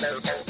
Música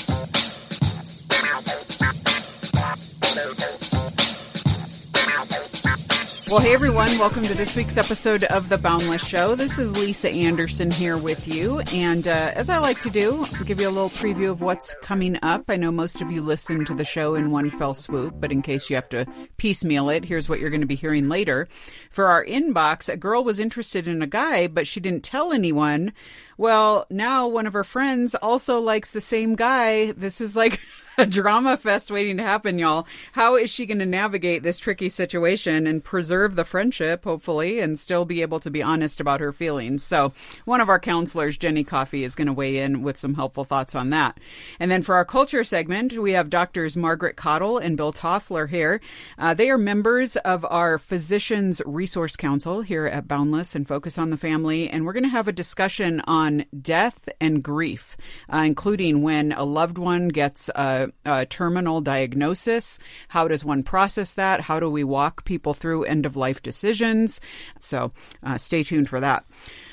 Well, hey everyone, welcome to this week's episode of The Boundless Show. This is Lisa Anderson here with you. And uh, as I like to do, I'll give you a little preview of what's coming up. I know most of you listen to the show in one fell swoop, but in case you have to piecemeal it, here's what you're going to be hearing later. For our inbox, a girl was interested in a guy, but she didn't tell anyone. Well, now one of her friends also likes the same guy. This is like a drama fest waiting to happen, y'all. How is she going to navigate this tricky situation and preserve the friendship, hopefully, and still be able to be honest about her feelings? So, one of our counselors, Jenny Coffey, is going to weigh in with some helpful thoughts on that. And then for our culture segment, we have doctors Margaret Cottle and Bill Toffler here. Uh, they are members of our Physicians Resource Council here at Boundless and Focus on the Family. And we're going to have a discussion on death and grief, uh, including when a loved one gets a a, terminal diagnosis. How does one process that? How do we walk people through end of life decisions? So uh, stay tuned for that.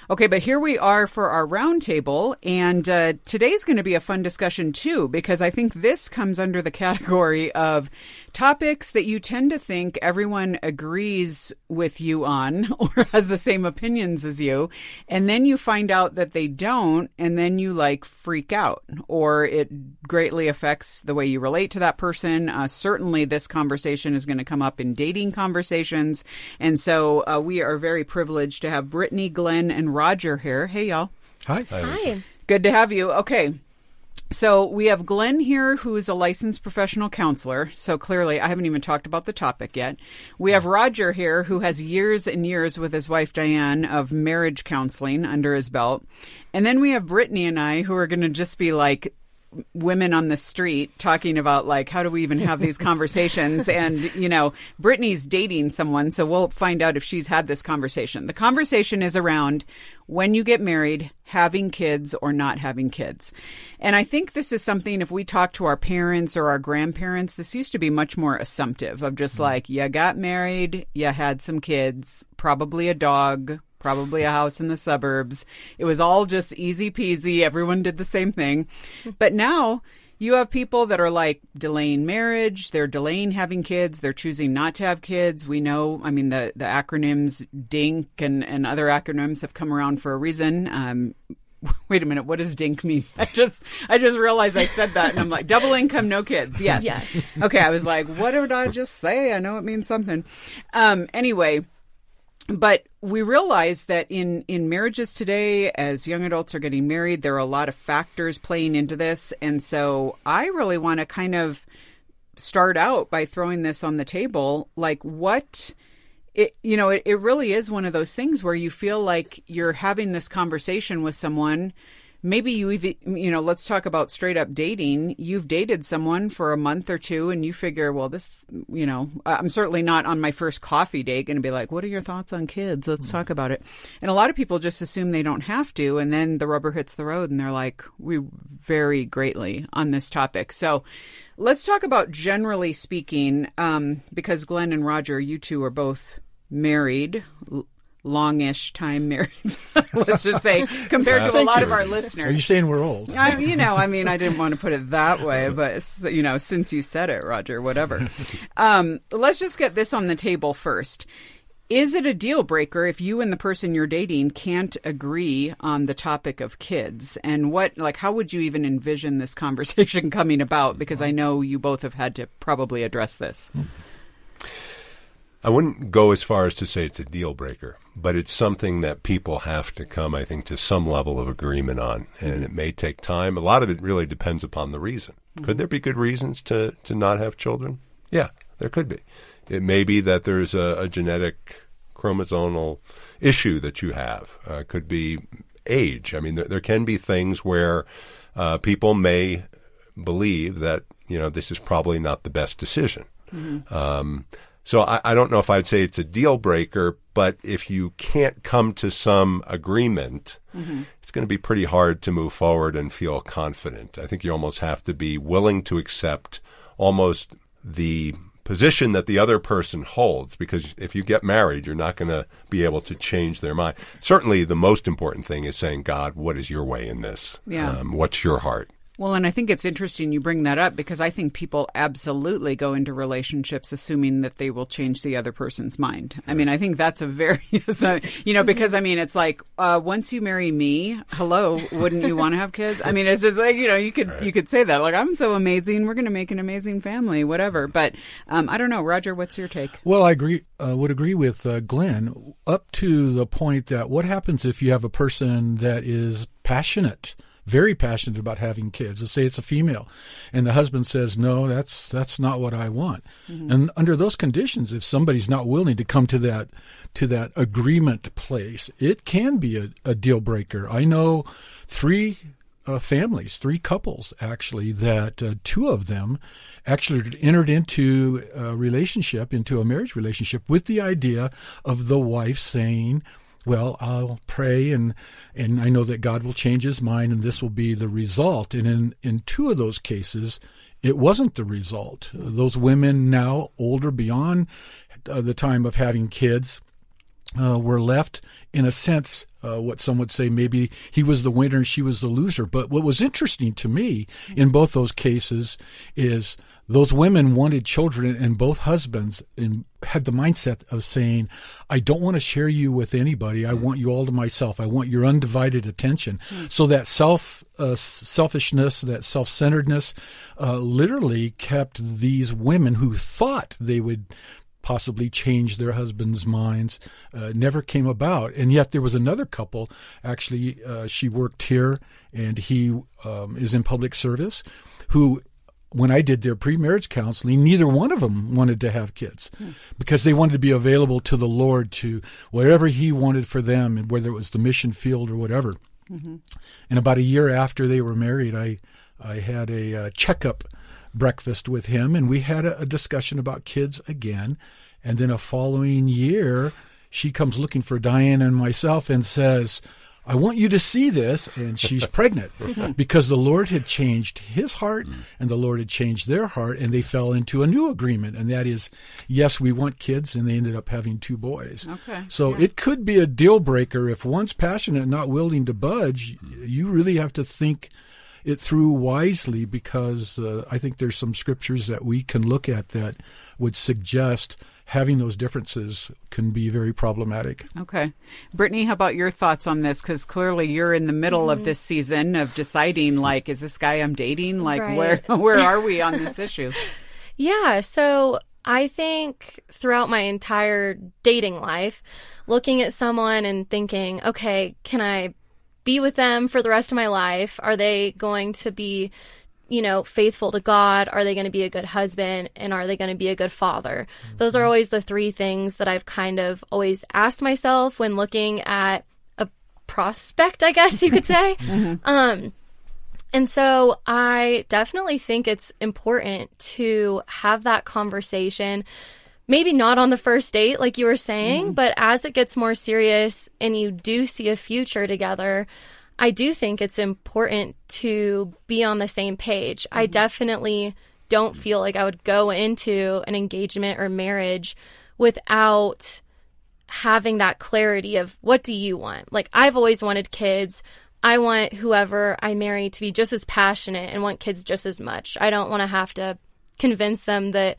Okay, but here we are for our roundtable, and uh, today's going to be a fun discussion too, because I think this comes under the category of topics that you tend to think everyone agrees with you on or has the same opinions as you. And then you find out that they don't. And then you like freak out or it greatly affects the way you relate to that person. Uh, certainly, this conversation is going to come up in dating conversations. And so uh, we are very privileged to have Brittany, Glenn, and Roger here. Hey, y'all. Hi. Hi. Good to have you. Okay. So we have Glenn here, who is a licensed professional counselor. So clearly, I haven't even talked about the topic yet. We have Roger here, who has years and years with his wife Diane of marriage counseling under his belt. And then we have Brittany and I, who are going to just be like women on the street talking about like how do we even have these conversations? And you know brittany's dating someone so we'll find out if she's had this conversation. The conversation is around when you get married having kids or not having kids. And i think this is something if we talk to our parents or our grandparents this used to be much more assumptive of just mm-hmm. like you got married you had some kids probably a dog probably a house in the suburbs. It was all just easy peasy. Everyone did the same thing. But now you have people that are like delaying marriage, they're delaying having kids, they're choosing not to have kids. We know, I mean, the, the acronyms DINK and, and other acronyms have come around for a reason. Um, wait a minute what does dink mean i just i just realized i said that and i'm like double income no kids yes Yes. okay i was like what did i just say i know it means something um anyway but we realize that in in marriages today as young adults are getting married there are a lot of factors playing into this. And so i really want to kind of start out by throwing this on the table. Like what it you know it, it really is one of those things where you feel like you're having this conversation with someone maybe you even you know let's talk about straight up dating. You've dated someone for a month or two and you figure well this you know i'm certainly not on my first coffee date going to be like what are your thoughts on kids? Let's talk about it. And a lot of people just assume they don't have to and then the rubber hits the road and they're like we vary greatly on this topic. So let's talk about generally speaking um, because glenn and roger you two are both married longish time married. Let's just say, compared to a lot you. of our listeners. Are you saying we're old? I, you know, I mean, I didn't want to put it that way, but you know, since you said it, Roger, whatever. Um, let's just get this on the table first. Is it a deal breaker if you and the person you're dating can't agree on the topic of kids? And what, like, how would you even envision this conversation coming about? Because I know you both have had to probably address this. I wouldn't go as far as to say it's a deal breaker, but it's something that people have to come, I think, to some level of agreement on. And it may take time. A lot of it really depends upon the reason. Could there be good reasons to, to not have children? Yeah, there could be. It may be that there's a, a genetic chromosomal issue that you have. Uh, could be age. I mean, there, there can be things where uh, people may believe that, you know, this is probably not the best decision. Um, so I, I don't know if I'd say it's a deal breaker, but if you can't come to some agreement, it's going to be pretty hard to move forward and feel confident. I think you almost have to be willing to accept almost the position that the other person holds because if you get married, you're not going to be able to change their mind. Certainly, the most important thing is saying, God, what is your way in this? Yeah. Um, what's your heart? Well, and I think it's interesting you bring that up because I think people absolutely go into relationships assuming that they will change the other person's mind. I mean, I think that's a very, you know, because I mean, it's like uh, once you marry me, hello, wouldn't you want to have kids? I mean, it's just like you know, you could right. you could say that like I'm so amazing, we're going to make an amazing family, whatever. But um, I don't know, Roger, what's your take? Well, I agree. Uh, would agree with uh, Glenn up to the point that what happens if you have a person that is passionate very passionate about having kids. Let's say it's a female, and the husband says, "No, that's that's not what I want." Mm-hmm. And under those conditions, if somebody's not willing to come to that to that agreement place, it can be a, a deal breaker. I know three uh, families, three couples actually, that uh, two of them actually entered into a relationship, into a marriage relationship, with the idea of the wife saying well, I'll pray and and I know that God will change his mind and this will be the result. And in, in two of those cases, it wasn't the result. Those women now older beyond uh, the time of having kids uh, were left in a sense uh, what some would say maybe he was the winner and she was the loser. But what was interesting to me in both those cases is those women wanted children and both husbands in, had the mindset of saying i don't want to share you with anybody i want you all to myself i want your undivided attention mm. so that self uh, selfishness that self-centeredness uh, literally kept these women who thought they would possibly change their husbands' minds uh, never came about. And yet there was another couple, actually, uh, she worked here and he um, is in public service, who when I did their pre-marriage counseling, neither one of them wanted to have kids hmm. because they wanted to be available to the Lord to whatever He wanted for them, whether it was the mission field or whatever. Mm-hmm. And about a year after they were married, I I had a uh, checkup breakfast with him, and we had a, a discussion about kids again. And then a following year, she comes looking for Diane and myself and says, I want you to see this. And she's pregnant because the Lord had changed his heart and the Lord had changed their heart and they fell into a new agreement. And that is, yes, we want kids. And they ended up having two boys. Okay. So yeah. it could be a deal breaker. If one's passionate, and not willing to budge, you really have to think it through wisely because uh, I think there's some scriptures that we can look at that would suggest having those differences can be very problematic. Okay. Brittany, how about your thoughts on this? Because clearly you're in the middle mm-hmm. of this season of deciding, like, is this guy I'm dating? Like, right. where, where are we on this issue? Yeah. So I think throughout my entire dating life, looking at someone and thinking, okay, can I be with them for the rest of my life? Are they going to be you know, faithful to God? Are they going to be a good husband? And are they going to be a good father? Mm-hmm. Those are always the three things that I've kind of always asked myself when looking at a prospect, I guess you could say. mm-hmm. um, and so I definitely think it's important to have that conversation. Maybe not on the first date, like you were saying, mm-hmm. but as it gets more serious and you do see a future together, I do think it's important to be on the same page. Mm-hmm. I definitely don't feel like I would go into an engagement or marriage without having that clarity of what do you want? Like I've always wanted kids. I want whoever I marry to be just as passionate and want kids just as much. I don't want to have to convince them that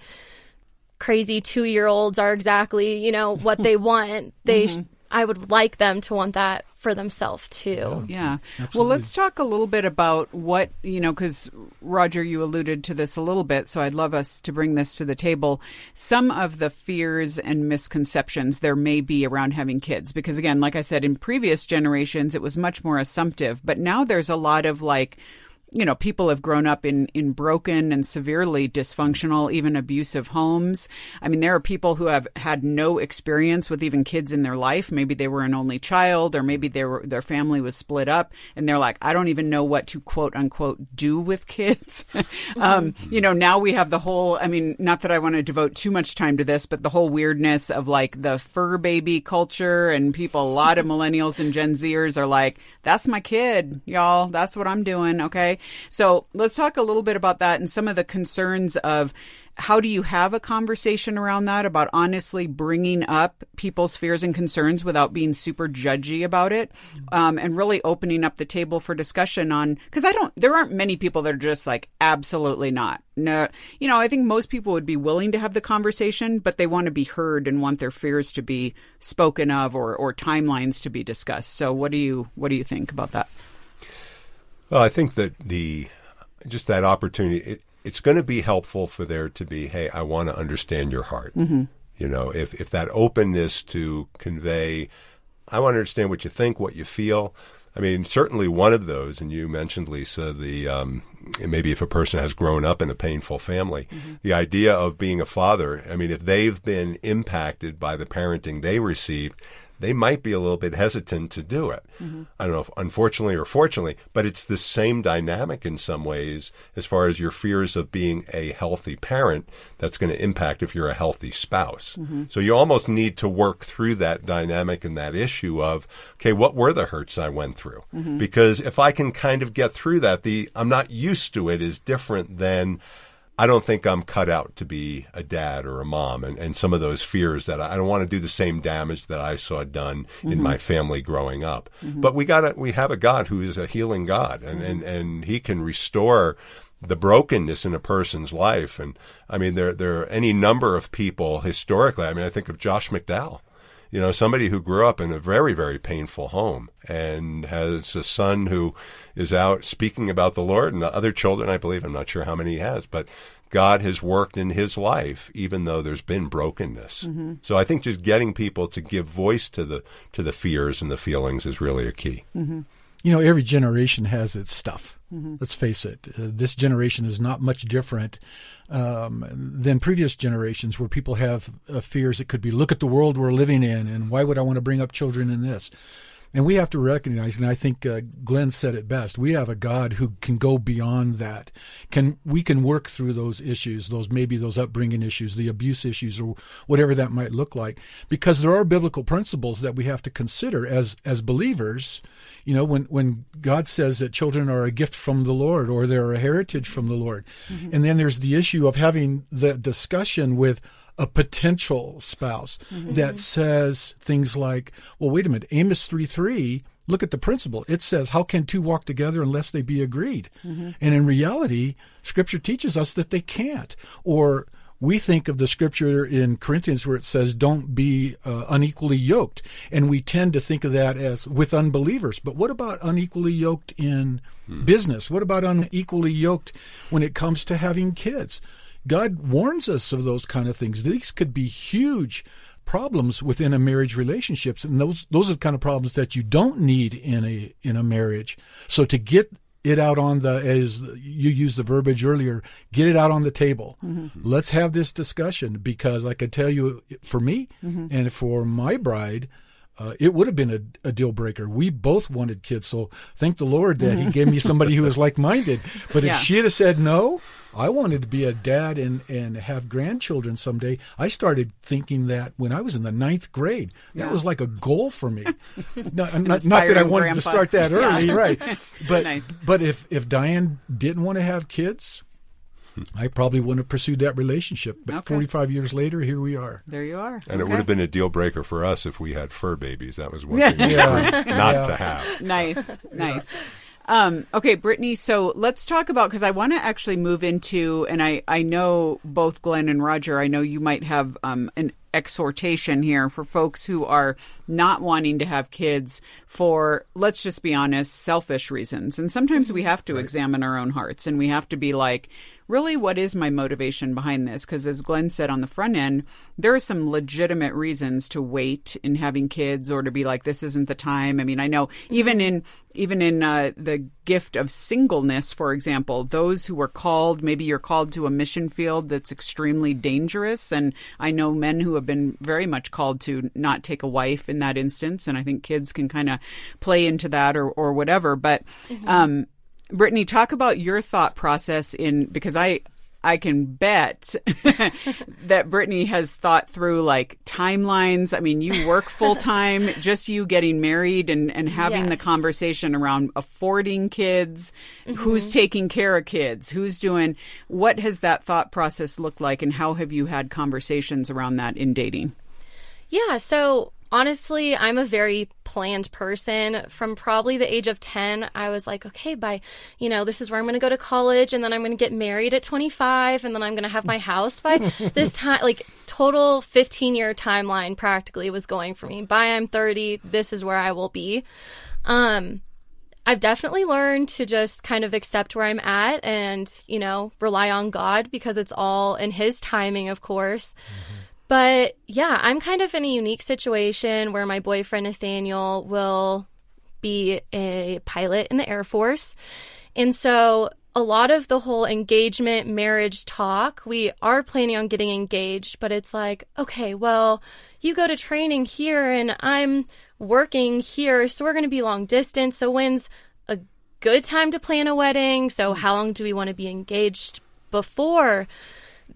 crazy 2-year-olds are exactly, you know, what they want. They mm-hmm. I would like them to want that for themselves too. Yeah. yeah. Well, let's talk a little bit about what, you know, because Roger, you alluded to this a little bit, so I'd love us to bring this to the table. Some of the fears and misconceptions there may be around having kids, because again, like I said, in previous generations, it was much more assumptive, but now there's a lot of like, you know, people have grown up in, in broken and severely dysfunctional, even abusive homes. I mean, there are people who have had no experience with even kids in their life. Maybe they were an only child, or maybe they were, their family was split up, and they're like, I don't even know what to quote unquote do with kids. um, you know, now we have the whole, I mean, not that I want to devote too much time to this, but the whole weirdness of like the fur baby culture, and people, a lot of millennials and Gen Zers are like, that's my kid, y'all. That's what I'm doing. Okay. So let's talk a little bit about that and some of the concerns of how do you have a conversation around that about honestly bringing up people's fears and concerns without being super judgy about it um, and really opening up the table for discussion on because i don't there aren't many people that are just like absolutely not. No you know i think most people would be willing to have the conversation but they want to be heard and want their fears to be spoken of or, or timelines to be discussed. So what do you what do you think about that well i think that the just that opportunity it, it's going to be helpful for there to be, hey, I want to understand your heart. Mm-hmm. You know, if if that openness to convey, I want to understand what you think, what you feel. I mean, certainly one of those, and you mentioned Lisa, the um, maybe if a person has grown up in a painful family, mm-hmm. the idea of being a father. I mean, if they've been impacted by the parenting they received, they might be a little bit hesitant to do it. Mm-hmm. I don't know if unfortunately or fortunately, but it's the same dynamic in some ways as far as your fears of being a healthy parent that's going to impact if you're a healthy spouse. Mm-hmm. So you almost need to work through that dynamic and that issue of, okay, what were the hurts I went through? Mm-hmm. Because if I can kind of get through that, the I'm not used to it is different than I don't think I'm cut out to be a dad or a mom, and, and some of those fears that I, I don't want to do the same damage that I saw done mm-hmm. in my family growing up. Mm-hmm. But we got we have a God who is a healing God, and, mm-hmm. and, and He can restore the brokenness in a person's life. And I mean, there there are any number of people historically. I mean, I think of Josh McDowell you know, somebody who grew up in a very, very painful home and has a son who is out speaking about the Lord and the other children, I believe. I'm not sure how many he has, but God has worked in his life, even though there's been brokenness. Mm-hmm. So I think just getting people to give voice to the to the fears and the feelings is really a key. Mm-hmm. You know, every generation has its stuff. Mm-hmm. Let's face it. Uh, this generation is not much different um, than previous generations, where people have uh, fears. It could be, look at the world we're living in, and why would I want to bring up children in this? And we have to recognize, and I think uh, Glenn said it best. We have a God who can go beyond that. Can we can work through those issues, those maybe those upbringing issues, the abuse issues, or whatever that might look like, because there are biblical principles that we have to consider as as believers. You know, when when God says that children are a gift from the Lord or they're a heritage from the Lord, mm-hmm. and then there's the issue of having the discussion with a potential spouse mm-hmm. that says things like, well, wait a minute, Amos 3 3, look at the principle. It says, how can two walk together unless they be agreed? Mm-hmm. And in reality, Scripture teaches us that they can't. Or we think of the scripture in Corinthians where it says, don't be uh, unequally yoked. And we tend to think of that as with unbelievers. But what about unequally yoked in hmm. business? What about unequally yoked when it comes to having kids? God warns us of those kind of things. These could be huge problems within a marriage relationships and those those are the kind of problems that you don't need in a in a marriage so to get it out on the as you used the verbiage earlier get it out on the table mm-hmm. let's have this discussion because i can tell you for me mm-hmm. and for my bride uh, it would have been a, a, deal breaker. We both wanted kids, so thank the Lord that He gave me somebody who was like minded. But if yeah. she had said no, I wanted to be a dad and, and have grandchildren someday. I started thinking that when I was in the ninth grade. That yeah. was like a goal for me. no, not, not, that I wanted grandpa. to start that early, yeah. right? But nice. but if if Diane didn't want to have kids, I probably wouldn't have pursued that relationship. But okay. 45 years later, here we are. There you are. And okay. it would have been a deal breaker for us if we had fur babies. That was one thing yeah. not yeah. to have. Nice, nice. Um, okay, Brittany. So let's talk about because I want to actually move into, and I I know both Glenn and Roger. I know you might have um, an exhortation here for folks who are not wanting to have kids for let's just be honest, selfish reasons. And sometimes we have to right. examine our own hearts, and we have to be like really what is my motivation behind this? Because as Glenn said on the front end, there are some legitimate reasons to wait in having kids or to be like, this isn't the time. I mean, I know even in even in uh, the gift of singleness, for example, those who are called, maybe you're called to a mission field that's extremely dangerous. And I know men who have been very much called to not take a wife in that instance. And I think kids can kind of play into that or, or whatever. But, mm-hmm. um, Brittany, talk about your thought process in because I I can bet that Brittany has thought through like timelines. I mean, you work full time, just you getting married and, and having the conversation around affording kids, mm-hmm. who's taking care of kids, who's doing, what has that thought process looked like and how have you had conversations around that in dating? Yeah, so honestly, I'm a very planned person. From probably the age of 10, I was like, okay, by, you know, this is where I'm going to go to college and then I'm going to get married at 25 and then I'm going to have my house by this time. Like, total 15 year timeline practically was going for me. By I'm 30, this is where I will be. Um, I've definitely learned to just kind of accept where I'm at and, you know, rely on God because it's all in His timing, of course. But yeah, I'm kind of in a unique situation where my boyfriend Nathaniel will be a pilot in the Air Force. And so a lot of the whole engagement marriage talk, we are planning on getting engaged, but it's like, okay, well, you go to training here and I'm working here, so we're going to be long distance. So when's a good time to plan a wedding? So how long do we want to be engaged before?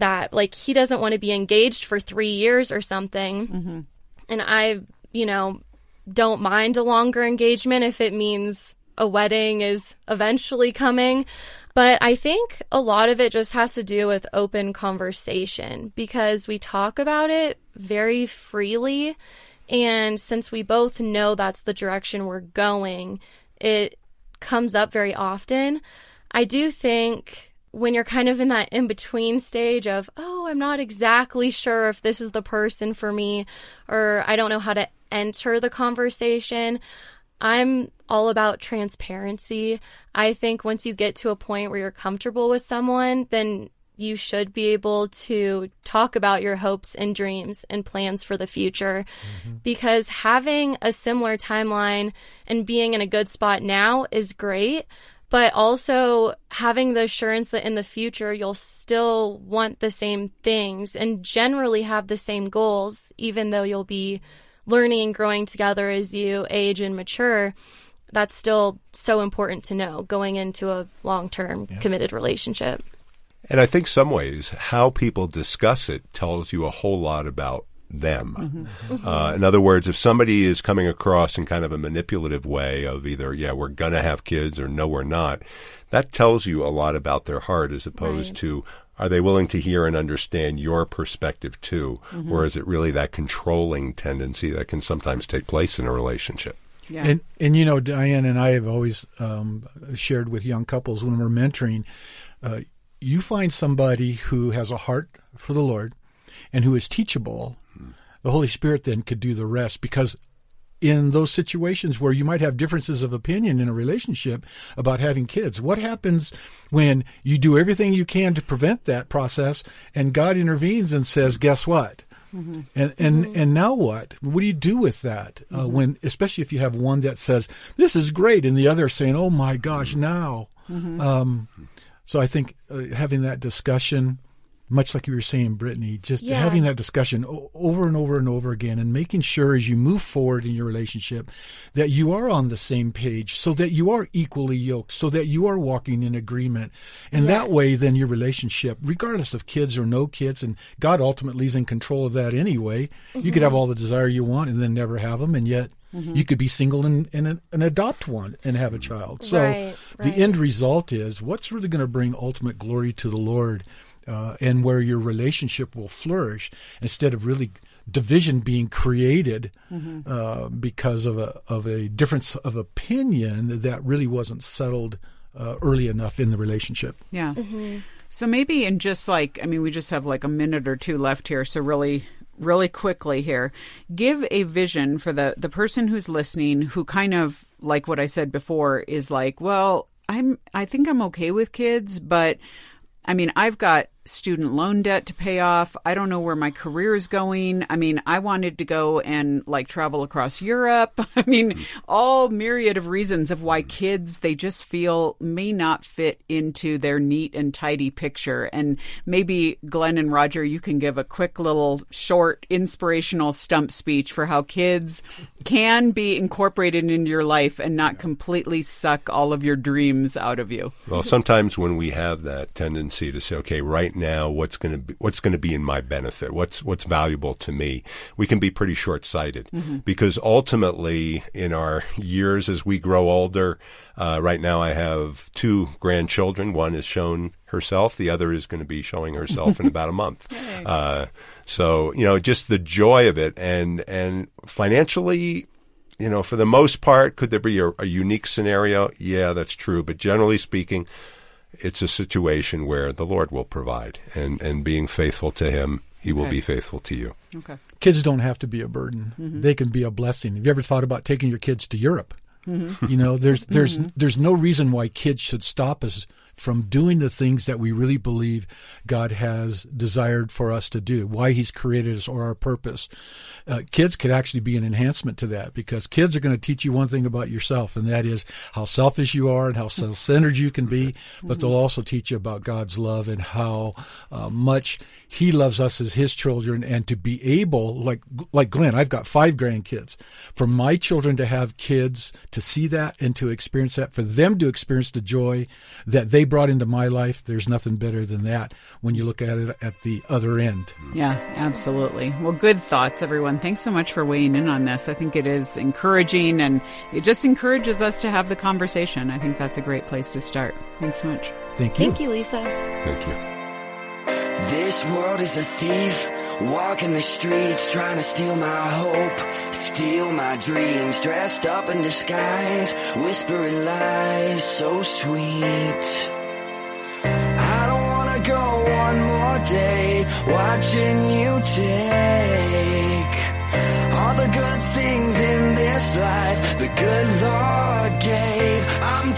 That like he doesn't want to be engaged for three years or something. Mm-hmm. And i you know don't mind a longer engagement if it means a wedding is eventually coming. But i think a lot of it just has to do with open conversation because we talk about it very freely. And since we both know that's the direction we're going it comes up very often. I do think when you're kind of in that in between stage of, oh, I'm not exactly sure if this is the person for me, or I don't know how to enter the conversation, I'm all about transparency. I think once you get to a point where you're comfortable with someone, then you should be able to talk about your hopes and dreams and plans for the future mm-hmm. because having a similar timeline and being in a good spot now is great but also having the assurance that in the future you'll still want the same things and generally have the same goals, even though you'll be learning and growing together as you age and mature. That's still so important to know going into a long term committed relationship. And I think some ways how people discuss it tells you a whole lot about them. Uh, in other words, if somebody is coming across in kind of a manipulative way of either, yeah, we're going to have kids or no, we're not, that tells you a lot about their heart as opposed Right. to are they willing to hear and understand your perspective too? Or is it really that controlling tendency that can sometimes take place in a relationship? Yeah. And and you know, Diane and I have always um, shared with young couples when we're mentoring. Uh, you find somebody who has a heart for the Lord and who is teachable. The Holy Spirit then could do the rest because in those situations where you might have differences of opinion in a relationship about having kids, what happens when you do everything you can to prevent that process and God intervenes and says, guess what? And and and now what? What do you do with that? Uh, when, especially if you have one that says this is great, and the other saying, "Oh my gosh, now." Um, so I think uh, having that discussion, much like you were saying, Brittany, just Yeah. having that discussion over and over and over again, and making sure as you move forward in your relationship that you are on the same page, so that you are equally yoked, so that you are walking in agreement, and that way, then your relationship, regardless of kids or no kids, and God ultimately is in control of that anyway. You could mm-hmm. have all the desire you want and then never have them, and yet. Mm-hmm. You could be single and, and, and adopt one and have a child. So Right, the end result is what's really going to bring ultimate glory to the Lord uh, and where your relationship will flourish instead of really division being created uh, because of a, of a difference of opinion that really wasn't settled uh, early enough in the relationship. Yeah. So maybe in just like, I mean, we just have like a minute or two left here. So really, really quickly here, give a vision for the the person who's listening, who kind of like what I said before is like, well, I'm, I think I'm okay with kids, but I mean, I've got student loan debt to pay off. I don't know where my career is going. I mean, I wanted to go and like travel across Europe. I mean, all myriad of reasons of why kids they just feel may not fit into their neat and tidy picture. And maybe Glenn and Roger, you can give a quick little short inspirational stump speech for how kids can be incorporated into your life and not completely suck all of your dreams out of you. Well, sometimes when we have that tendency to say, okay, right now what's going to be what's going to be in my benefit, what's what's valuable to me. We can be pretty short sighted mm-hmm. because ultimately, in our years as we grow older, uh, right now I have two grandchildren. One is shown herself, the other is going to be showing herself in about a month. Uh, so you know, just the joy of it, and and financially, you know, for the most part, could there be a, a unique scenario? Yeah, that's true. But generally speaking, it's a situation where the Lord will provide, and and being faithful to Him, He will okay. be faithful to you. Okay. Kids don't have to be a burden; mm-hmm. they can be a blessing. Have you ever thought about taking your kids to Europe? Mm-hmm. You know, there's there's mm-hmm. there's no reason why kids should stop us from doing the things that we really believe God has desired for us to do, why He's created us or our purpose. Uh, kids could actually be an enhancement to that because kids are going to teach you one thing about yourself, and that is how selfish you are and how self centered you can be, but they'll also teach you about God's love and how uh, much He loves us as His children, and to be able, like like Glenn, I've got five grandkids. For my children to have kids, to see that and to experience that, for them to experience the joy that they brought into my life, there's nothing better than that when you look at it at the other end. Yeah, absolutely. Well, good thoughts, everyone. Thanks so much for weighing in on this. I think it is encouraging and it just encourages us to have the conversation. I think that's a great place to start. Thanks so much. Thank you. Thank you, Lisa. Thank you. This world is a thief. Walking the streets, trying to steal my hope, steal my dreams, dressed up in disguise, whispering lies so sweet go one more day watching you take all the good things in this life the good Lord gave. I'm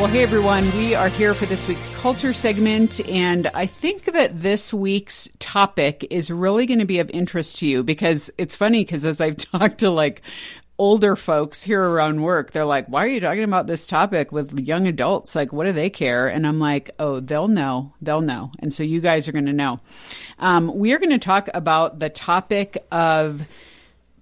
Well, hey everyone, we are here for this week's culture segment, and I think that this week's topic is really going to be of interest to you because it's funny because as I've talked to like older folks here around work, they're like, why are you talking about this topic with young adults? Like, what do they care? And I'm like, oh, they'll know. They'll know. And so you guys are going to know. Um, we are going to talk about the topic of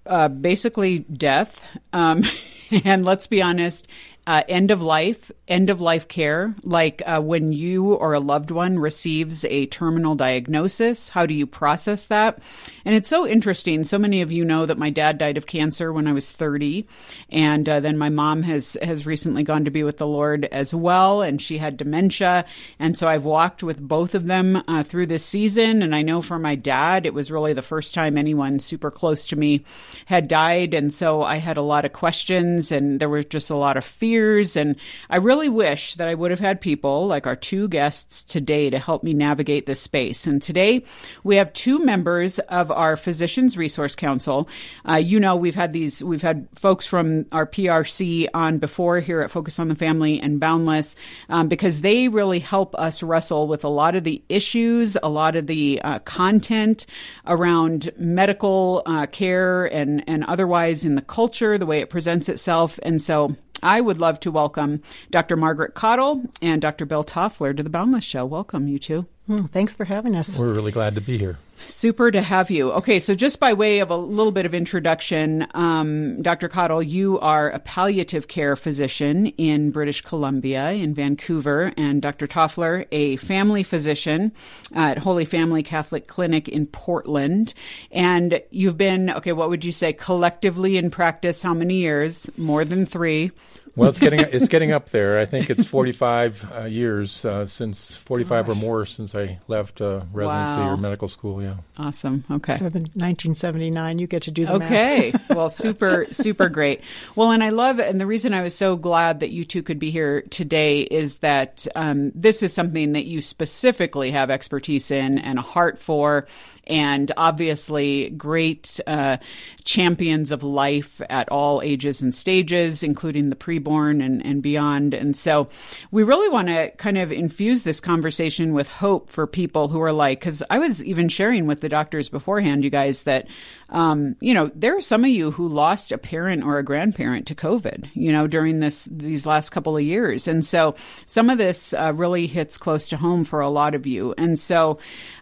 uh, basically death. Um, and let's be honest, uh, end of life, end of life care, like uh, when you or a loved one receives a terminal diagnosis. How do you process that? And it's so interesting. So many of you know that my dad died of cancer when I was 30, and uh, then my mom has has recently gone to be with the Lord as well, and she had dementia. And so I've walked with both of them uh, through this season. And I know for my dad, it was really the first time anyone super close to me had died, and so I had a lot of questions, and there was just a lot of fear years. And I really wish that I would have had people like our two guests today to help me navigate this space. And today we have two members of our Physicians Resource Council. Uh, you know, we've had these, we've had folks from our PRC on before here at Focus on the Family and Boundless um, because they really help us wrestle with a lot of the issues, a lot of the uh, content around medical uh, care and, and otherwise in the culture, the way it presents itself. And so I would love to welcome Dr. Margaret Cottle and Dr. Bill Toffler to the Boundless Show. Welcome, you two. Mm, thanks for having us. We're really glad to be here. Super to have you. Okay, so just by way of a little bit of introduction, um, Dr. Cottle, you are a palliative care physician in British Columbia, in Vancouver, and Dr. Toffler, a family physician at Holy Family Catholic Clinic in Portland. And you've been, okay, what would you say, collectively in practice, how many years? More than three. Well, it's getting it's getting up there. I think it's 45 uh, years uh, since 45 Gosh. or more since I left uh, residency wow. or medical school. Yeah. Awesome. Okay. Seven, 1979. You get to do the okay. well, super super great. Well, and I love and the reason I was so glad that you two could be here today is that um, this is something that you specifically have expertise in and a heart for and obviously great uh, champions of life at all ages and stages, including the preborn and, and beyond. And so we really want to kind of infuse this conversation with hope for people who are like, because I was even sharing with the doctors beforehand, you guys, that um, you know, there are some of you who lost a parent or a grandparent to COVID, you know, during this these last couple of years, and so some of this uh, really hits close to home for a lot of you. And so,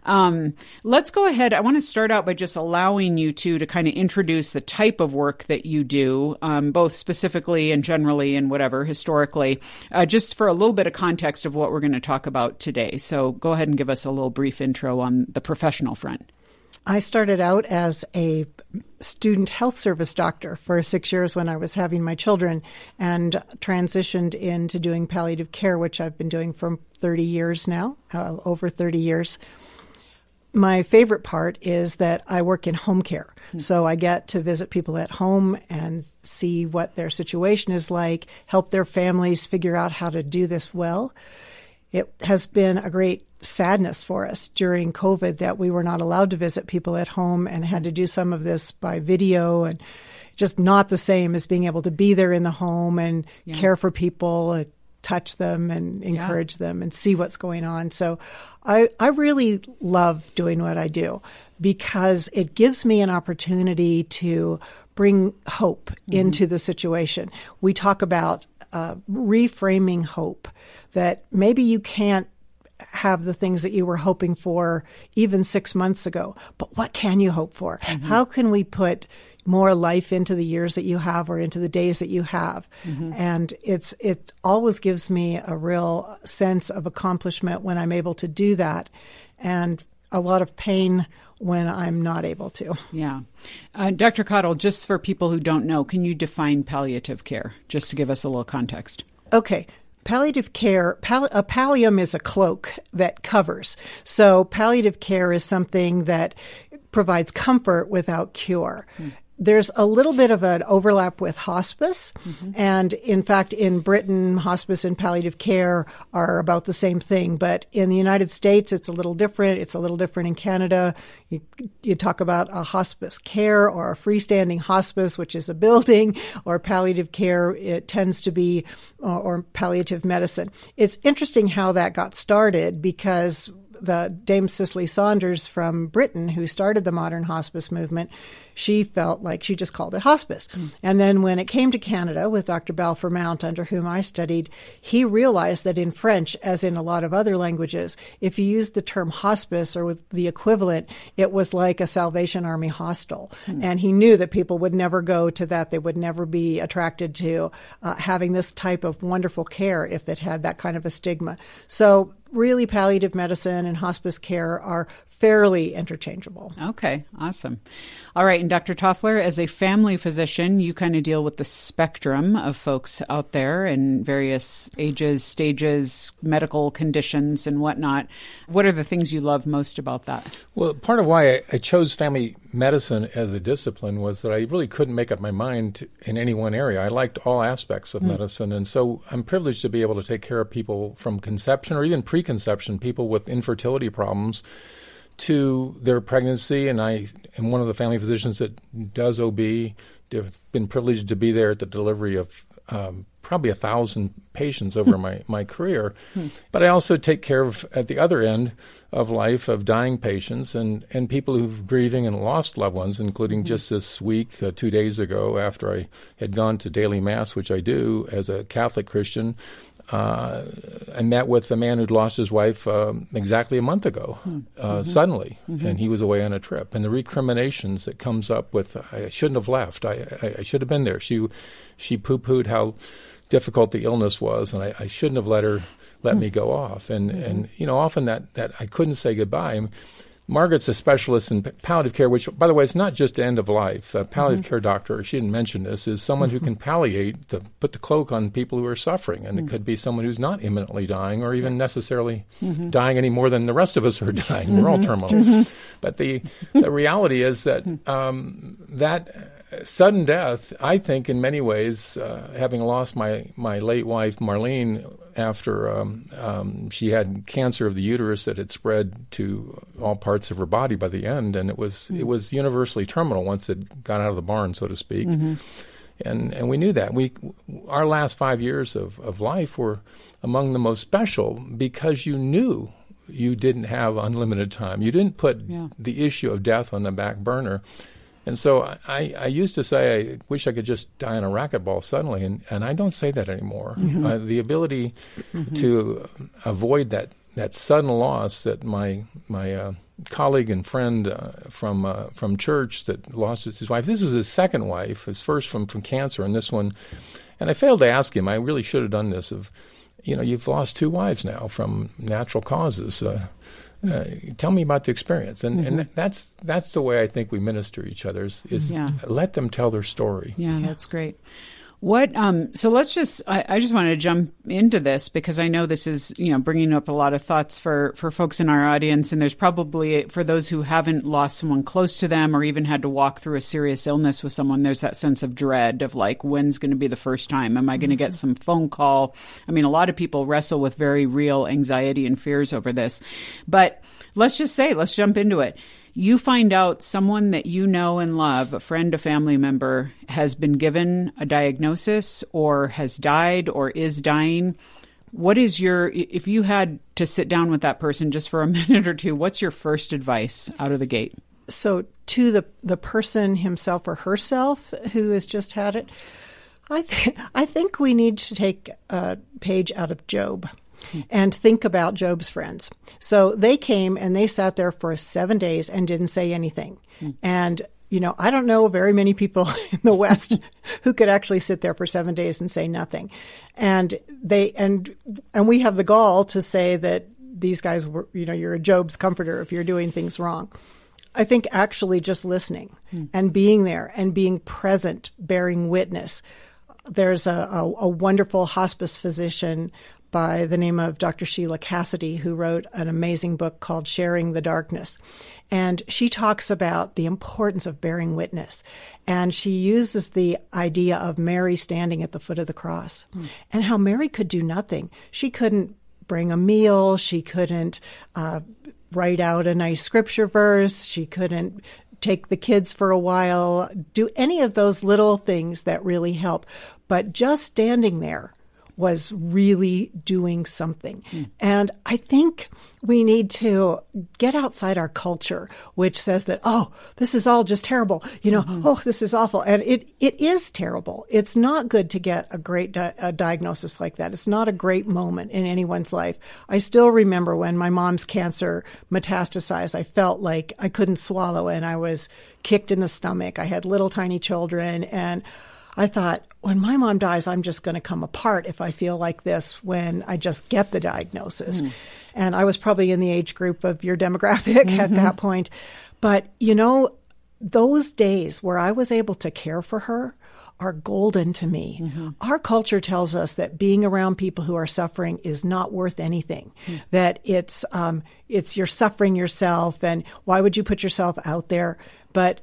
um, let's go ahead. I want to start out by just allowing you two to kind of introduce the type of work that you do, um, both specifically and generally, and whatever historically, uh, just for a little bit of context of what we're going to talk about today. So, go ahead and give us a little brief intro on the professional front. I started out as a student health service doctor for six years when I was having my children and transitioned into doing palliative care, which I've been doing for 30 years now, uh, over 30 years. My favorite part is that I work in home care. Mm-hmm. So I get to visit people at home and see what their situation is like, help their families figure out how to do this well. It has been a great sadness for us during COVID that we were not allowed to visit people at home and had to do some of this by video and just not the same as being able to be there in the home and yeah. care for people, and touch them and encourage yeah. them and see what's going on. So I, I really love doing what I do because it gives me an opportunity to bring hope mm-hmm. into the situation. We talk about uh, reframing hope that maybe you can't have the things that you were hoping for even six months ago. But what can you hope for? Mm-hmm. How can we put more life into the years that you have or into the days that you have? Mm-hmm. And it's it always gives me a real sense of accomplishment when I'm able to do that, and a lot of pain when I'm not able to. Yeah. Uh, Dr. Cottle, just for people who don't know, can you define palliative care just to give us a little context? Okay palliative care, pal- a pallium is a cloak that covers. So palliative care is something that provides comfort without cure. Mm there's a little bit of an overlap with hospice. Mm-hmm. And in fact, in Britain, hospice and palliative care are about the same thing. But in the United States, it's a little different. It's a little different in Canada. You, you talk about a hospice care or a freestanding hospice, which is a building, or palliative care, it tends to be, or, or palliative medicine. It's interesting how that got started because the Dame Cicely Saunders from Britain, who started the modern hospice movement, she felt like she just called it hospice. Mm. And then when it came to Canada with Dr. Balfour Mount, under whom I studied, he realized that in French, as in a lot of other languages, if you used the term hospice or with the equivalent, it was like a Salvation Army hostel. Mm. And he knew that people would never go to that. They would never be attracted to uh, having this type of wonderful care if it had that kind of a stigma. So really palliative medicine and hospice care are fairly interchangeable. Okay, awesome. All right, and Dr. Toffler, as a family physician, you kind of deal with the spectrum of folks out there in various ages, stages, medical conditions, and whatnot. What are the things you love most about that? Well, part of why I, chose family medicine as a discipline was that I really couldn't make up my mind in any one area. I liked all aspects of mm. medicine, and so I'm privileged to be able to take care of people from conception or even preconception, people with infertility problems to their pregnancy, and I am one of the family physicians that does OB. I've been privileged to be there at the delivery of um, probably a thousand patients over my, my career. Hmm. But I also take care of, at the other end of life, of dying patients and, and people who've grieving and lost loved ones, including hmm. just this week, uh, two days ago, after I had gone to daily mass, which I do as a Catholic Christian uh, I met with a man who'd lost his wife um, exactly a month ago, hmm. uh, mm-hmm. suddenly, mm-hmm. and he was away on a trip. And the recriminations that comes up with, I shouldn't have left. I, I, I should have been there. She, she poo-pooed how difficult the illness was, and I, I shouldn't have let her let hmm. me go off. And mm-hmm. and you know, often that that I couldn't say goodbye. Margaret's a specialist in palliative care, which, by the way, is not just end of life. A palliative mm-hmm. care doctor, she didn't mention this, is someone who can palliate, to put the cloak on people who are suffering. And mm-hmm. it could be someone who's not imminently dying or even necessarily mm-hmm. dying any more than the rest of us are dying. We're all terminal. But the, the reality is that um, that sudden death, I think, in many ways, uh, having lost my, my late wife, Marlene, after um, um, she had cancer of the uterus that had spread to all parts of her body by the end, and it was mm-hmm. it was universally terminal once it got out of the barn, so to speak. Mm-hmm. And and we knew that we our last five years of, of life were among the most special because you knew you didn't have unlimited time. You didn't put yeah. the issue of death on the back burner and so I, I used to say, I wish I could just die in a racquetball suddenly, and, and I don't say that anymore. Mm-hmm. Uh, the ability mm-hmm. to avoid that, that sudden loss that my my uh, colleague and friend uh, from uh, from church that lost his wife. This was his second wife, his first from, from cancer, and this one. And I failed to ask him. I really should have done this. Of, you know, you've lost two wives now from natural causes. Uh, uh, tell me about the experience, and mm-hmm. and that's that's the way I think we minister each other is, yeah. let them tell their story. Yeah, that's great. What? Um, so let's just. I, I, just want to jump into this because I know this is you know bringing up a lot of thoughts for for folks in our audience, and there's probably for those who haven't lost someone close to them or even had to walk through a serious illness with someone. There's that sense of dread of like, when's going to be the first time? Am I going to get mm-hmm. some phone call? I mean, a lot of people wrestle with very real anxiety and fears over this, but let's just say, let's jump into it you find out someone that you know and love, a friend, a family member, has been given a diagnosis or has died or is dying. What is your, if you had to sit down with that person just for a minute or two, what's your first advice out of the gate? So, to the, the person himself or herself who has just had it, I, th- I think we need to take a page out of Job and think about Job's friends. So they came and they sat there for seven days and didn't say anything. And you know, I don't know very many people in the West who could actually sit there for seven days and say nothing. And they and and we have the gall to say that these guys were, you know, you're a Job's comforter if you're doing things wrong. I think actually just listening and being there and being present, bearing witness. There's a, a, a wonderful hospice physician by the name of Dr. Sheila Cassidy, who wrote an amazing book called Sharing the Darkness. And she talks about the importance of bearing witness. And she uses the idea of Mary standing at the foot of the cross mm. and how Mary could do nothing. She couldn't bring a meal, she couldn't uh, write out a nice scripture verse, she couldn't take the kids for a while, do any of those little things that really help. But just standing there was really doing something. Mm. And I think we need to get outside our culture, which says that, oh, this is all just terrible. You know, mm-hmm. oh, this is awful. And it, it is terrible. It's not good to get a great di- a diagnosis like that. It's not a great moment in anyone's life. I still remember when my mom's cancer metastasized, I felt like I couldn't swallow and I was kicked in the stomach. I had little tiny children and I thought, when my mom dies, I'm just going to come apart if I feel like this when I just get the diagnosis. Mm. And I was probably in the age group of your demographic mm-hmm. at that point. But, you know, those days where I was able to care for her are golden to me. Mm-hmm. Our culture tells us that being around people who are suffering is not worth anything. Mm. That it's um, it's you're suffering yourself, and why would you put yourself out there? But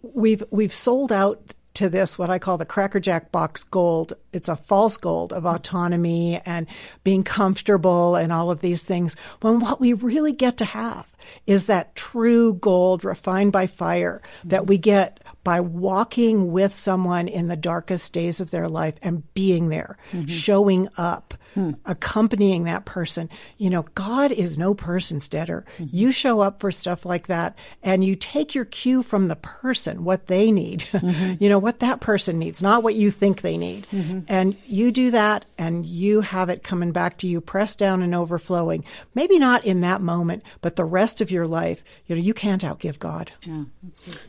we've we've sold out to this, what I call the crackerjack box gold. It's a false gold of autonomy and being comfortable and all of these things. When what we really get to have is that true gold refined by fire that we get by walking with someone in the darkest days of their life and being there, mm-hmm. showing up, hmm. accompanying that person. You know, God is no person's debtor. Mm-hmm. You show up for stuff like that and you take your cue from the person, what they need, mm-hmm. you know, what that person needs, not what you think they need. Mm-hmm. And you do that and you have it coming back to you, pressed down and overflowing. Maybe not in that moment, but the rest of your life, you know, you can't outgive God. Yeah,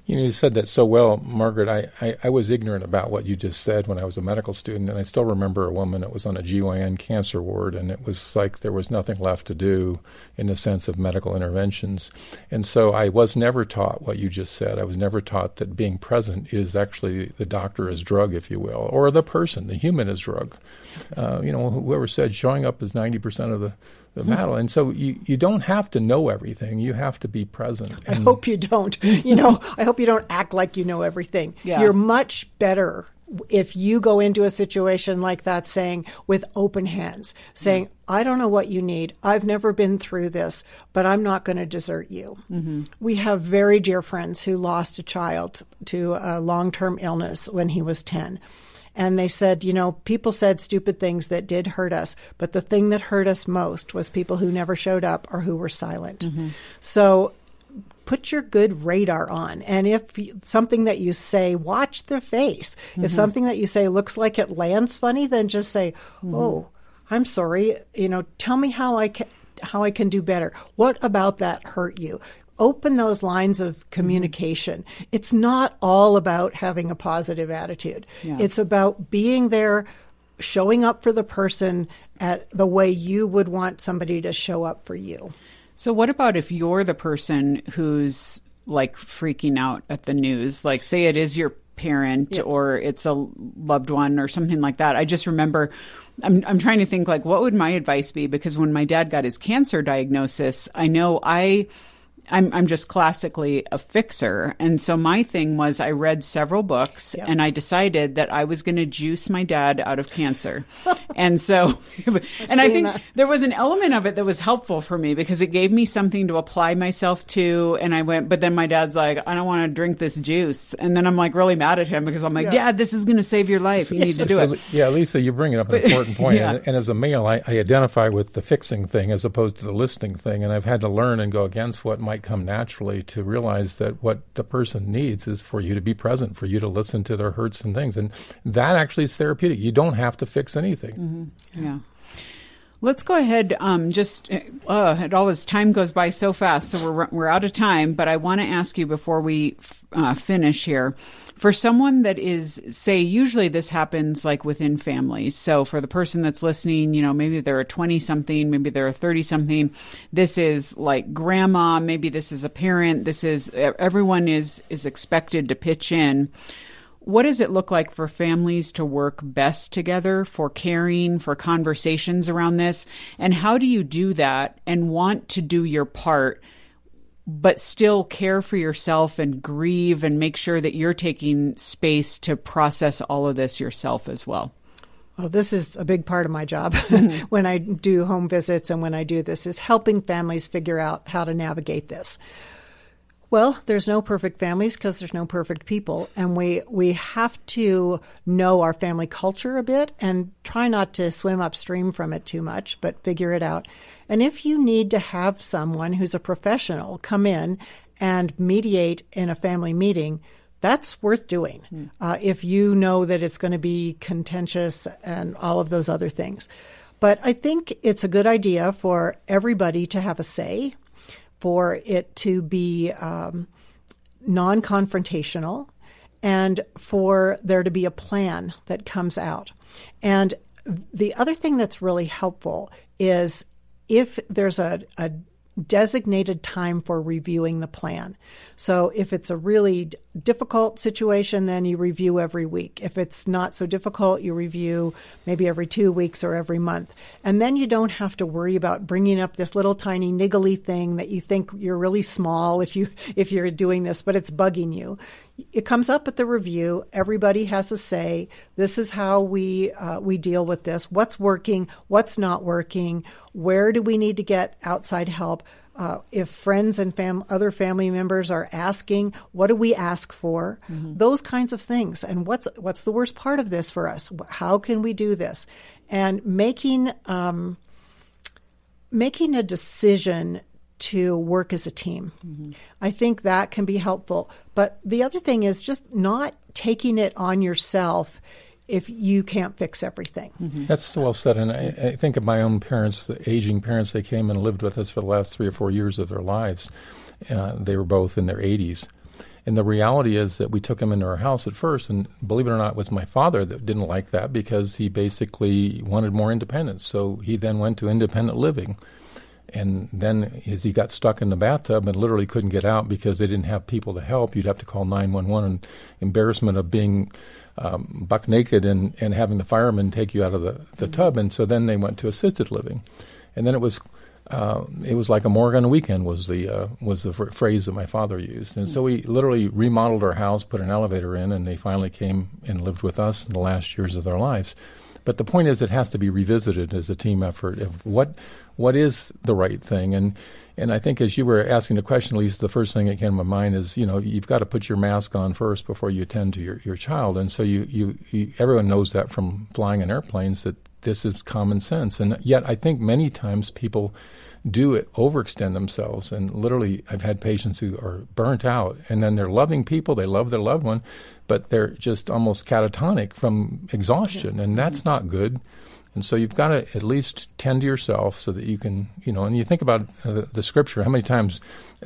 you know, you said that so well, Margaret. I, I, I was ignorant about what you just said when I was a medical student, and I still remember a woman that was on a GYN campus cancer ward, and it was like there was nothing left to do in the sense of medical interventions. And so I was never taught what you just said. I was never taught that being present is actually the doctor is drug, if you will, or the person, the human is drug. Uh, you know, whoever said showing up is 90% of the, the Hmm. battle. And so you, you don't have to know everything. You have to be present. I hope you don't. You know, I hope you don't act like you know everything. Yeah. You're much better if you go into a situation like that saying with open hands, saying, I don't know what you need. I've never been through this, but I'm not going to desert you. Mm-hmm. We have very dear friends who lost a child to a long term illness when he was 10. And they said, you know, people said stupid things that did hurt us, but the thing that hurt us most was people who never showed up or who were silent. Mm-hmm. So put your good radar on. And if something that you say, watch the face. If mm-hmm. something that you say looks like it lands funny, then just say, mm-hmm. "Oh, I'm sorry. You know, tell me how I can how I can do better. What about that hurt you?" Open those lines of mm-hmm. communication. It's not all about having a positive attitude. Yeah. It's about being there, showing up for the person at the way you would want somebody to show up for you. So, what about if you're the person who's like freaking out at the news? Like, say it is your parent or it's a loved one or something like that. I just remember. I'm I'm trying to think like what would my advice be because when my dad got his cancer diagnosis, I know I I'm I'm just classically a fixer. And so my thing was I read several books and I decided that I was going to juice my dad out of cancer. and so and I think that. there was an element of it that was helpful for me because it gave me something to apply myself to and I went but then my dad's like I don't want to drink this juice and then I'm like really mad at him because I'm like dad this is going to save your life you need to do it. Yeah, Lisa, you bring it up an important point. yeah. And, and as a male, I, I identify with the fixing thing as opposed to the listening thing. And I've had to learn and go against what might come naturally to realize that what the person needs is for you to be present, for you to listen to their hurts and things. And that actually is therapeutic. You don't have to fix anything. Yeah. Let's go ahead. Um, just uh, it always time goes by so fast, so we're we're out of time. But I want to ask you before we uh, finish here. For someone that is, say, usually this happens like within families. So for the person that's listening, you know, maybe they're a 20 something, maybe they're a 30 something. This is like grandma, maybe this is a parent. This is, everyone is, is expected to pitch in. What does it look like for families to work best together for caring, for conversations around this? And how do you do that and want to do your part, but still care for yourself and grieve and make sure that you're taking space to process all of this yourself as well? Well, this is a big part of my job mm-hmm. when I do home visits and when I do this is helping families figure out how to navigate this. Well, there's no perfect families because there's no perfect people, and we we have to know our family culture a bit and try not to swim upstream from it too much, but figure it out. And if you need to have someone who's a professional come in and mediate in a family meeting, that's worth doing. Uh, if you know that it's going to be contentious and all of those other things. But I think it's a good idea for everybody to have a say, for it to be um, non confrontational, and for there to be a plan that comes out. And the other thing that's really helpful is if there's a, a designated time for reviewing the plan. So if it's a really difficult situation, then you review every week. If it's not so difficult, you review maybe every two weeks or every month. And then you don't have to worry about bringing up this little tiny niggly thing that you think you're really small if you if you're doing this, but it's bugging you. It comes up at the review. Everybody has a say. This is how we uh, we deal with this. What's working? What's not working? Where do we need to get outside help? Uh, if friends and fam- other family members are asking, what do we ask for? Those kinds of things. And what's what's the worst part of this for us? How can we do this? And making um, making a decision to work as a team. I think that can be helpful. But the other thing is just not taking it on yourself if you can't fix everything. That's well said. And I, I think of my own parents, the aging parents, they came and lived with us for the last three or four years of their lives. Uh, they were both in their 80s. And the reality is that we took him into our house at first, and believe it or not, it was my father that didn't like that because he basically wanted more independence. So he then went to independent living. And then as he got stuck in the bathtub and literally couldn't get out because they didn't have people to help, you'd have to call 911 and embarrassment of being um, buck naked and, and having the firemen take you out of the, the tub. And so then they went to assisted living. And then it was uh, it was like a Morgan weekend was the uh, was the fr- phrase that my father used, and so we literally remodeled our house, put an elevator in, and they finally came and lived with us in the last years of their lives. But the point is, it has to be revisited as a team effort of what what is the right thing, and and I think as you were asking the question, Lisa, the first thing that came to my mind is, you know, you've got to put your mask on first before you attend to your, your child, and so you, you, you everyone knows that from flying in airplanes that this is common sense. And yet, I think many times people do it, overextend themselves. And literally, I've had patients who are burnt out, and then they're loving people, they love their loved one, but they're just almost catatonic from exhaustion, and that's not good. And so you've got to at least tend to yourself so that you can, you know, and you think about uh, the scripture, how many times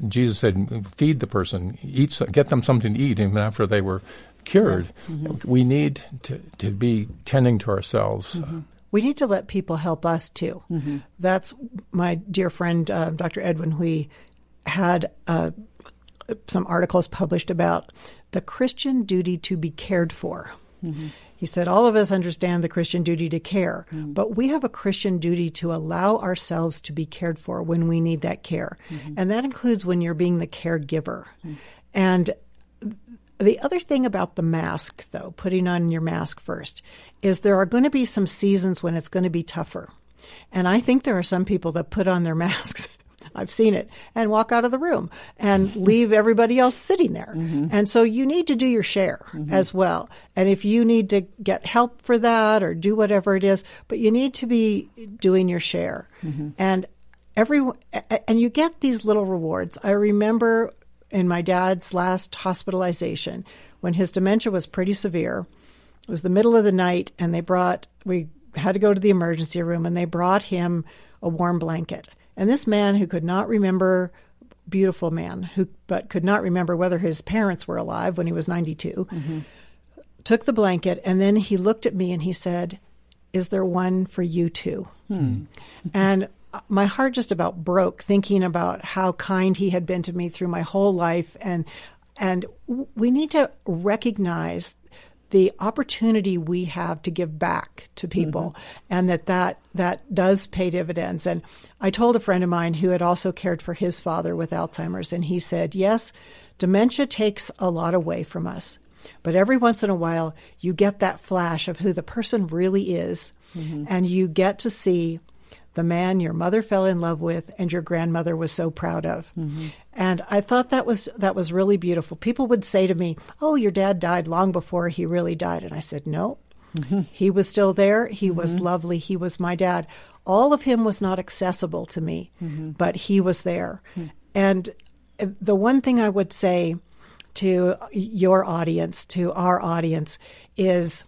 Jesus said, feed the person, eat, get them something to eat even after they were cured. Mm-hmm. We need to, to be tending to ourselves. Mm-hmm we need to let people help us too. Mm-hmm. That's my dear friend uh, Dr. Edwin Hui had uh, some articles published about the Christian duty to be cared for. He said, All of us understand the Christian duty to care, mm-hmm. but we have a Christian duty to allow ourselves to be cared for when we need that care. Mm-hmm. And that includes when you're being the caregiver. Mm-hmm. And the other thing about the mask, though, putting on your mask first, is there are going to be some seasons when it's going to be tougher. And I think there are some people that put on their masks. I've seen it and walk out of the room and leave everybody else sitting there. Mm-hmm. And so you need to do your share mm-hmm. as well. And if you need to get help for that or do whatever it is, but you need to be doing your share. Mm-hmm. And every and you get these little rewards. I remember in my dad's last hospitalization when his dementia was pretty severe. It was the middle of the night, and they brought, we had to go to the emergency room, and they brought him a warm blanket. And this man who could not remember, beautiful man, who but could not remember whether his parents were alive when he was 92, mm-hmm. took the blanket, and then he looked at me and he said, Is there one for you too? Hmm. And my heart just about broke thinking about how kind he had been to me through my whole life and and we need to recognize the opportunity we have to give back to people mm-hmm. and that, that that does pay dividends and i told a friend of mine who had also cared for his father with alzheimer's and he said yes dementia takes a lot away from us but every once in a while you get that flash of who the person really is mm-hmm. and you get to see the man your mother fell in love with and your grandmother was so proud of. Mm-hmm. And I thought that was that was really beautiful. People would say to me, "Oh, your dad died long before he really died." And I said, "No. Mm-hmm. He was still there. He mm-hmm. was lovely. He was my dad. All of him was not accessible to me, mm-hmm. but he was there." Hmm. And the one thing I would say to your audience, to our audience, is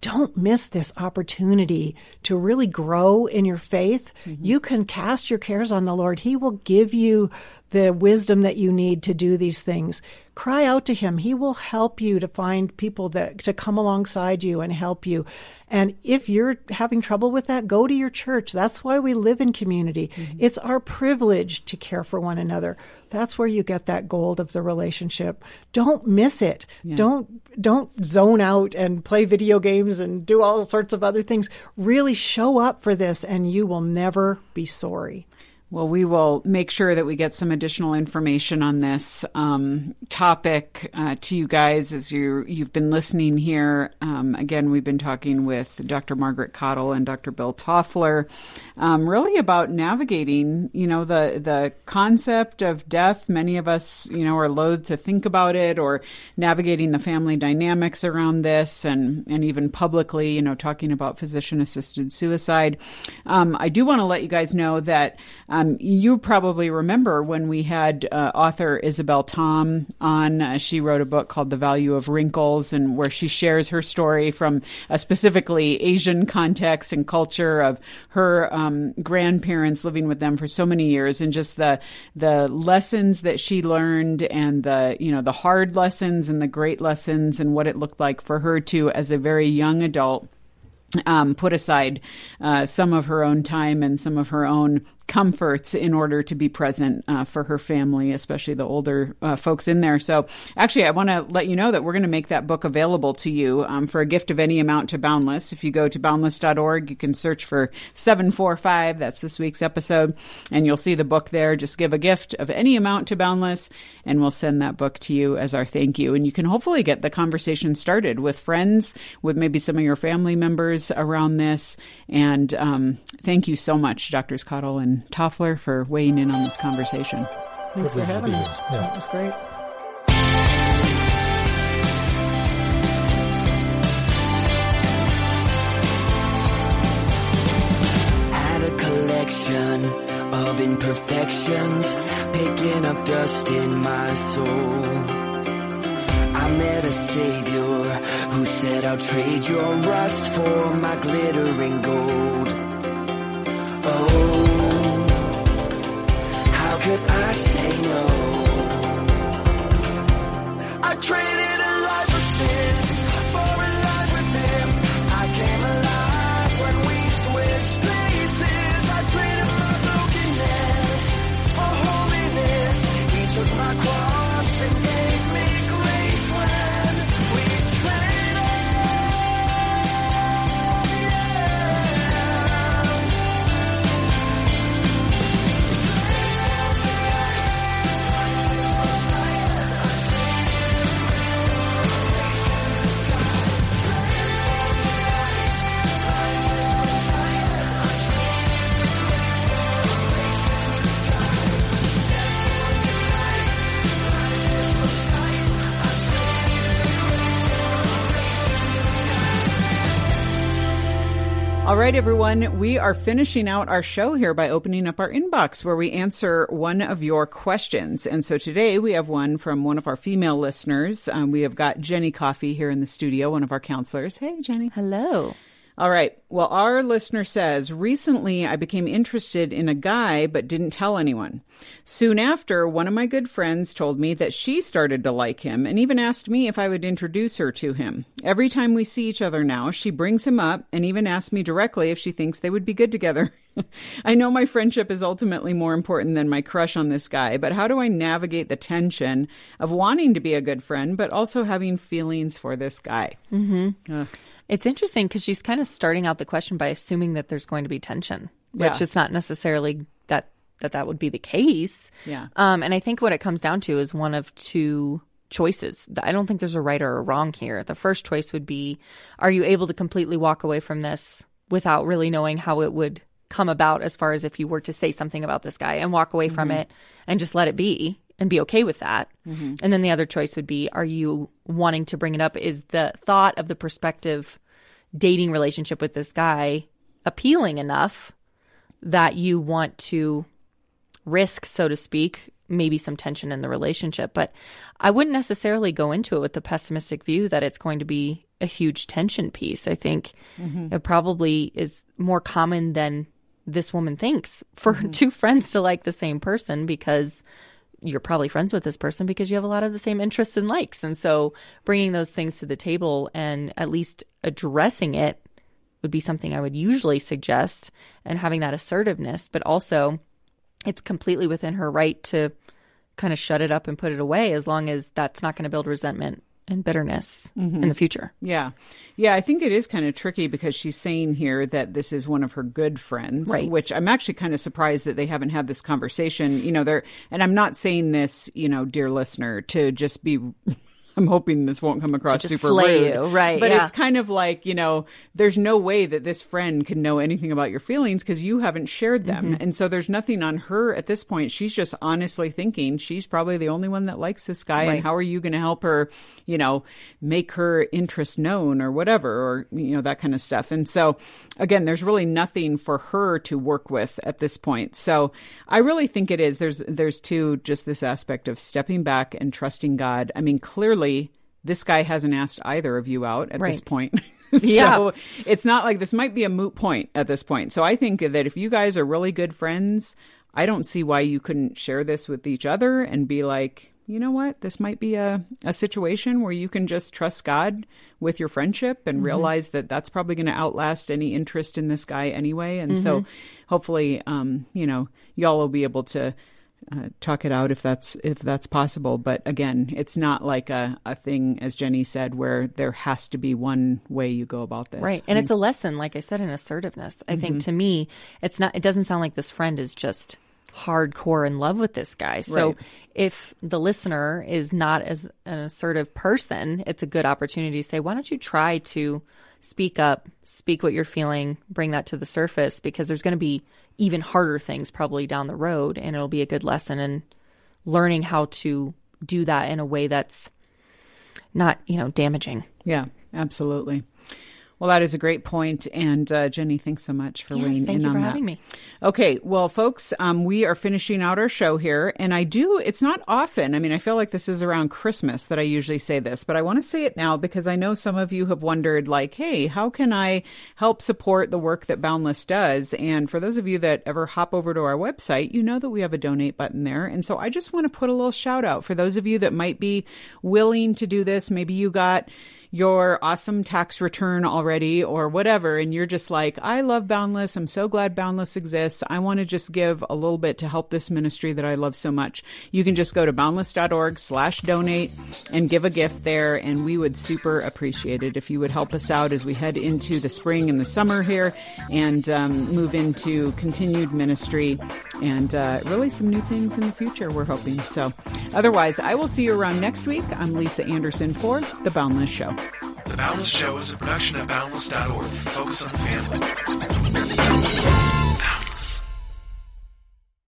don't miss this opportunity to really grow in your faith. Mm-hmm. You can cast your cares on the Lord. He will give you the wisdom that you need to do these things. Cry out to him. He will help you to find people that to come alongside you and help you. And if you're having trouble with that, go to your church. That's why we live in community. Mm-hmm. It's our privilege to care for one another. That's where you get that gold of the relationship. Don't miss it. Yeah. Don't don't zone out and play video games and do all sorts of other things. Really show up for this and you will never be sorry. Well, we will make sure that we get some additional information on this um, topic uh, to you guys as you you've been listening here. Um, again, we've been talking with Dr. Margaret Cottle and Dr. Bill Toffler, um, really about navigating, you know, the the concept of death. Many of us, you know, are loath to think about it, or navigating the family dynamics around this, and and even publicly, you know, talking about physician assisted suicide. Um, I do want to let you guys know that. Uh, Um, you probably remember when we had uh, author Isabel Tom on. Uh, she wrote a book called The Value of Wrinkles, and where she shares her story from a specifically Asian context and culture of her um, grandparents living with them for so many years, and just the the lessons that she learned, and the you know the hard lessons and the great lessons, and what it looked like for her to, as a very young adult um, put aside uh, some of her own time and some of her own comforts in order to be present uh, for her family, especially the older uh, folks in there. So, actually, I want to let you know that we're going to make that book available to you um, for a gift of any amount to Boundless. If you go to boundless.org, you can search for 745. That's this week's episode, and you'll see the book there. Just give a gift of any amount to Boundless, and we'll send that book to you as our thank you. And you can hopefully get the conversation started with friends, with maybe some of your family members around this. And um, thank you so much, Doctors Cottle and Toffler for weighing in on this conversation. Thanks for having us. Yeah. That was great. Had a collection of imperfections, picking up dust in my soul. I met a savior who said, I'll trade your rust for my glittering gold. Oh, how could I say no? I traded a life of sin right, everyone, we are finishing out our show here by opening up our inbox where we answer one of your questions. And so today we have one from one of our female listeners. Um, we have got Jenny Coffee here in the studio, one of our counselors. Hey, Jenny. Hello. All right. Well, our listener says recently I became interested in a guy but didn't tell anyone. Soon after, one of my good friends told me that she started to like him and even asked me if I would introduce her to him. Every time we see each other now, she brings him up and even asks me directly if she thinks they would be good together. I know my friendship is ultimately more important than my crush on this guy, but how do I navigate the tension of wanting to be a good friend but also having feelings for this guy? Mm-hmm. It's interesting because she's kind of starting out the question by assuming that there's going to be tension, which Yeah. is not necessarily that that that would be the case. Yeah. Um, and I think what it comes down to is one of two choices. I don't think there's a right or a wrong here. The first choice would be are you able to completely walk away from this without really knowing how it would come about as far as if you were to say something about this guy and walk away from it and just let it be and be okay with that. And then the other choice would be are you wanting to bring it up is the thought of the prospective dating relationship with this guy appealing enough that you want to risk, so to speak, maybe some tension in the relationship. But I wouldn't necessarily go into it with the pessimistic view that it's going to be a huge tension piece. I think mm-hmm. it probably is more common than this woman thinks for mm-hmm. two friends to like the same person because you're probably friends with this person because you have a lot of the same interests and likes. And so bringing those things to the table and at least addressing it would be something I would usually suggest and having that assertiveness, but also it's completely within her right to kind of shut it up and put it away as long as that's not going to build resentment and bitterness in the mm-hmm. future. Yeah. Yeah, I think it is kind of tricky because she's saying here that this is one of her good friends, Right. which I'm actually kind of surprised that they haven't had this conversation. You know, they're, and I'm not saying this, you know, dear listener, to just be I'm hoping this won't come across super slay rude. you, right, But yeah. it's kind of like, you know, there's no way that this friend can know anything about your feelings because you haven't shared them. Mm-hmm. And so there's nothing on her at this point. She's just honestly thinking she's probably the only one that likes this guy. Right. And how are you going to help her, you know, make her interest known or whatever, or, you know, that kind of stuff. And so again, there's really nothing for her to work with at this point. So I really think it is. There's, there's two, just this aspect of stepping back and trusting God. I mean, clearly this guy hasn't asked either of you out at this point. so Yeah. it's not like this might be a moot point at this point. So I think that if you guys are really good friends, I don't see why you couldn't share this with each other and be like, you know what, this might be a, a situation where you can just trust God with your friendship and realize that that's probably going to outlast any interest in this guy anyway. And so hopefully, um, you know, y'all will be able to uh, talk it out if that's if that's possible. But again, it's not like a, a thing, as Jenny said, where there has to be one way you go about this. Right. And it's a lesson, like I said, in assertiveness. I think to me, it's not, it doesn't sound like this friend is just hardcore in love with this guy. So Right. if the listener is not as an assertive person, it's a good opportunity to say, why don't you try to speak up, speak what you're feeling, bring that to the surface because there's going to be even harder things probably down the road and it'll be a good lesson in learning how to do that in a way that's not, you know, damaging. Yeah, absolutely. Well, that is a great point, and uh, Jenny, thanks so much for Yes, weighing thank in you on for that. having me. Okay, well, folks, um, we are finishing out our show here, and I do. It's not often. I mean, I feel like this is around Christmas that I usually say this, but I want to say it now because I know some of you have wondered, like, hey, how can I help support the work that Boundless does? And for those of you that ever hop over to our website, you know that we have a donate button there, and so I just want to put a little shout out for those of you that might be willing to do this. Maybe you got your awesome tax return already or whatever and you're just like I love Boundless. I'm so glad Boundless exists. I want to just give a little bit to help this ministry that I love so much. You can just go to boundless.org slash donate and give a gift there and we would super appreciate it if you would help us out as we head into the spring and the summer here and um, move into continued ministry and uh, really some new things in the future we're hoping. So otherwise I will see you around next week. I'm Lisa Anderson for The Boundless Show The Boundless Show is a production of Boundless.org. Focus on the family.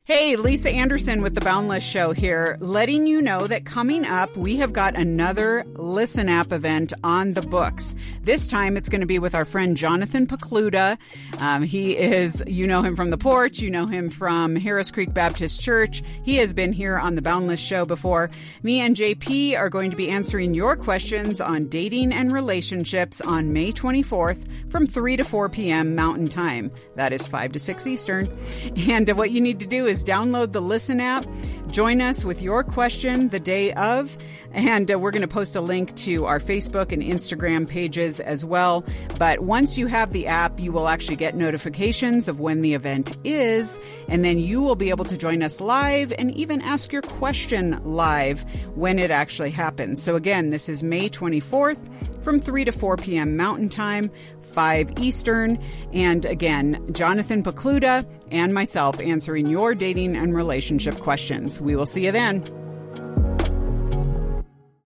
Hey, Lisa Anderson with the Boundless Show here, letting you know that coming up, we have got another Listen App event on the books. This time it's going to be with our friend Jonathan Pokluda. Um, he is, you know him from the porch, you know him from Harris Creek Baptist Church. He has been here on the Boundless Show before. Me and JP are going to be answering your questions on dating and relationships on May 24th from 3 to 4 p.m. Mountain Time. That is 5 to 6 Eastern. And what you need to do is download the Listen app, join us with your question the day of, and uh, we're going to post a link to our Facebook and Instagram pages as well. But once you have the app, you will actually get notifications of when the event is, and then you will be able to join us live and even ask your question live when it actually happens. So again, this is May 24th from 3 to 4 p.m. Mountain Time. 5 Eastern. And again, Jonathan Pokluda and myself answering your dating and relationship questions. We will see you then.